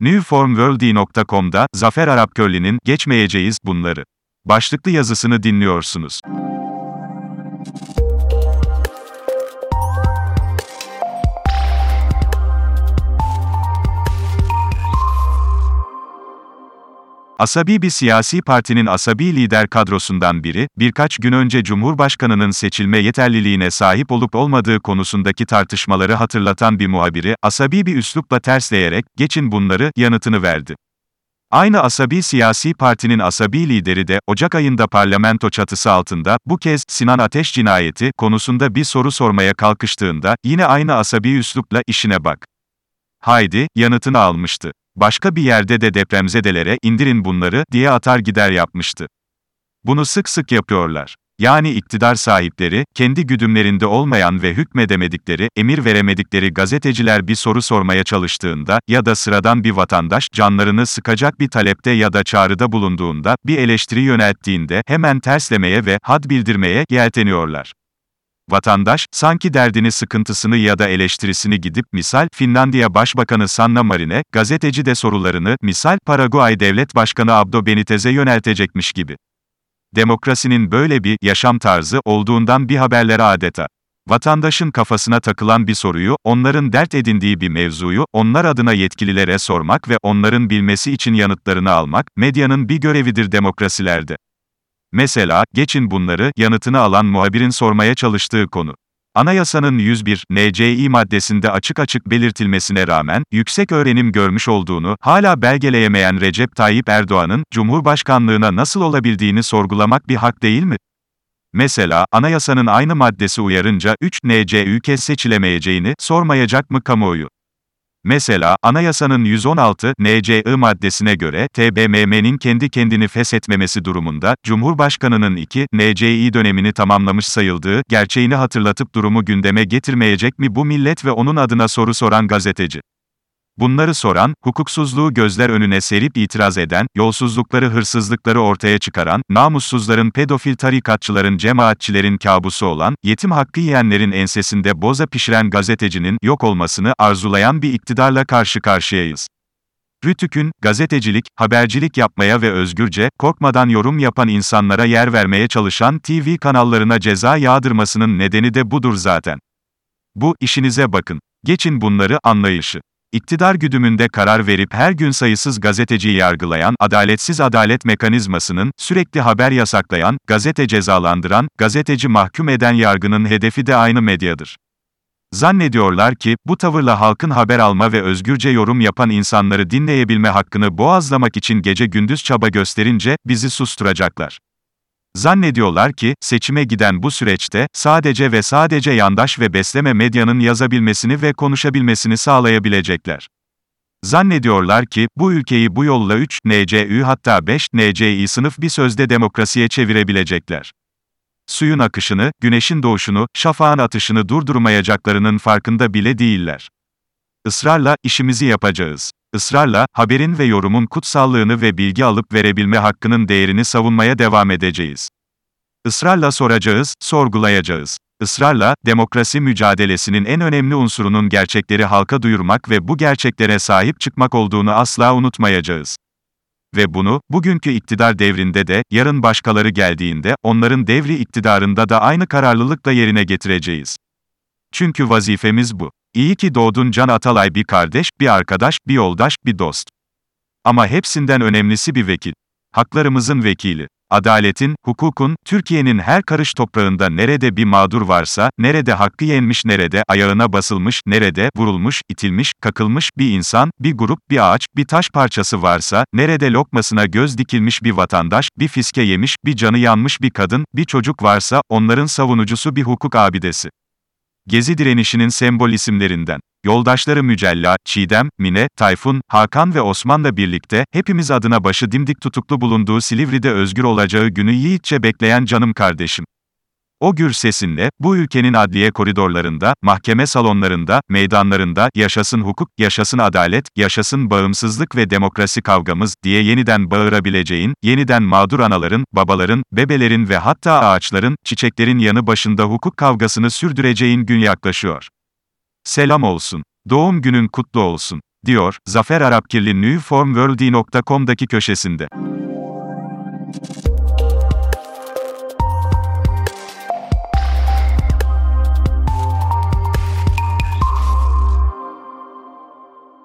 Newformworld.com'da Zafer Arapkörli'nin Geçmeyeceğiz bunları başlıklı yazısını dinliyorsunuz. Asabi bir siyasi partinin asabi lider kadrosundan biri, birkaç gün önce Cumhurbaşkanının seçilme yeterliliğine sahip olup olmadığı konusundaki tartışmaları hatırlatan bir muhabiri, asabi bir üslupla tersleyerek, geçin bunları, yanıtını verdi. Aynı asabi siyasi partinin asabi lideri de, Ocak ayında parlamento çatısı altında, bu kez, Sinan Ateş cinayeti, konusunda bir soru sormaya kalkıştığında, yine aynı asabi üslupla, işine bak. Haydi, yanıtını almıştı. Başka bir yerde de depremzedelere, indirin bunları, diye atar gider yapmıştı. Bunu sık sık yapıyorlar. Yani iktidar sahipleri, kendi güdümlerinde olmayan ve hükmedemedikleri, emir veremedikleri gazeteciler bir soru sormaya çalıştığında ya da sıradan bir vatandaş canlarını sıkacak bir talepte ya da çağrıda bulunduğunda, bir eleştiri yönelttiğinde hemen terslemeye ve had bildirmeye yelteniyorlar. Vatandaş, sanki derdini sıkıntısını ya da eleştirisini gidip misal, Finlandiya Başbakanı Sanna Marin'e, gazeteci de sorularını, misal, Paraguay Devlet Başkanı Abdo Benitez'e yöneltecekmiş gibi. Demokrasinin böyle bir yaşam tarzı olduğundan bir haberlere adeta. Vatandaşın kafasına takılan bir soruyu, onların dert edindiği bir mevzuyu, onlar adına yetkililere sormak ve onların bilmesi için yanıtlarını almak, medyanın bir görevidir demokrasilerde. Mesela, geçin bunları, yanıtını alan muhabirin sormaya çalıştığı konu. Anayasanın 101 NCİ maddesinde açık açık belirtilmesine rağmen, yüksek öğrenim görmüş olduğunu, hala belgeleyemeyen Recep Tayyip Erdoğan'ın, Cumhurbaşkanlığına nasıl olabildiğini sorgulamak bir hak değil mi? Mesela, anayasanın aynı maddesi uyarınca 3 NCÜ kez seçilemeyeceğini, sormayacak mı kamuoyu? Mesela, anayasanın 116 NCI maddesine göre, TBMM'nin kendi kendini feshetmemesi durumunda, Cumhurbaşkanının 2 NCI dönemini tamamlamış sayıldığı, gerçeğini hatırlatıp durumu gündeme getirmeyecek mi bu millet ve onun adına soru soran gazeteci? Bunları soran, hukuksuzluğu gözler önüne serip itiraz eden, yolsuzlukları hırsızlıkları ortaya çıkaran, namussuzların pedofil tarikatçıların cemaatçilerin kabusu olan, yetim hakkı yiyenlerin ensesinde boza pişiren gazetecinin yok olmasını arzulayan bir iktidarla karşı karşıyayız. Rütük'ün, gazetecilik, habercilik yapmaya ve özgürce, korkmadan yorum yapan insanlara yer vermeye çalışan TV kanallarına ceza yağdırmasının nedeni de budur zaten. Bu, işinize bakın. Geçin bunları, anlayışı. İktidar güdümünde karar verip her gün sayısız gazeteciyi yargılayan, adaletsiz adalet mekanizmasının, sürekli haber yasaklayan, gazete cezalandıran, gazeteci mahkum eden yargının hedefi de aynı medyadır. Zannediyorlar ki, bu tavırla halkın haber alma ve özgürce yorum yapan insanları dinleyebilme hakkını boğazlamak için gece gündüz çaba gösterince, bizi susturacaklar. Zannediyorlar ki, seçime giden bu süreçte, sadece ve sadece yandaş ve besleme medyanın yazabilmesini ve konuşabilmesini sağlayabilecekler. Zannediyorlar ki, bu ülkeyi bu yolla 3 NCÜ hatta 5 NCİ sınıf bir sözde demokrasiye çevirebilecekler. Suyun akışını, güneşin doğuşunu, şafağın atışını durdurmayacaklarının farkında bile değiller. Israrla, işimizi yapacağız. Israrla, haberin ve yorumun kutsallığını ve bilgi alıp verebilme hakkının değerini savunmaya devam edeceğiz. Israrla soracağız, sorgulayacağız. Israrla, demokrasi mücadelesinin en önemli unsurunun gerçekleri halka duyurmak ve bu gerçeklere sahip çıkmak olduğunu asla unutmayacağız. Ve bunu, bugünkü iktidar devrinde de, yarın başkaları geldiğinde, onların devri iktidarında da aynı kararlılıkla yerine getireceğiz. Çünkü vazifemiz bu. İyi ki doğdun Can Atalay bir kardeş, bir arkadaş, bir yoldaş, bir dost. Ama hepsinden önemlisi bir vekil. Haklarımızın vekili. Adaletin, hukukun, Türkiye'nin her karış toprağında nerede bir mağdur varsa, nerede hakkı yenmiş, nerede ayağına basılmış, nerede vurulmuş, itilmiş, kakılmış bir insan, bir grup, bir ağaç, bir taş parçası varsa, nerede lokmasına göz dikilmiş bir vatandaş, bir fiske yemiş, bir canı yanmış bir kadın, bir çocuk varsa, onların savunucusu bir hukuk abidesi. Gezi direnişinin sembol isimlerinden. Yoldaşları Mücella, Çiğdem, Mine, Tayfun, Hakan ve Osman'la birlikte, hepimiz adına başı dimdik tutuklu bulunduğu Silivri'de özgür olacağı günü yiğitçe bekleyen canım kardeşim. O gür sesinle, bu ülkenin adliye koridorlarında, mahkeme salonlarında, meydanlarında, yaşasın hukuk, yaşasın adalet, yaşasın bağımsızlık ve demokrasi kavgamız, diye yeniden bağırabileceğin, yeniden mağdur anaların, babaların, bebelerin ve hatta ağaçların, çiçeklerin yanı başında hukuk kavgasını sürdüreceğin gün yaklaşıyor. Selam olsun. Doğum günün kutlu olsun. diyor, Zafer Arapkirli newformworld.com'daki köşesinde.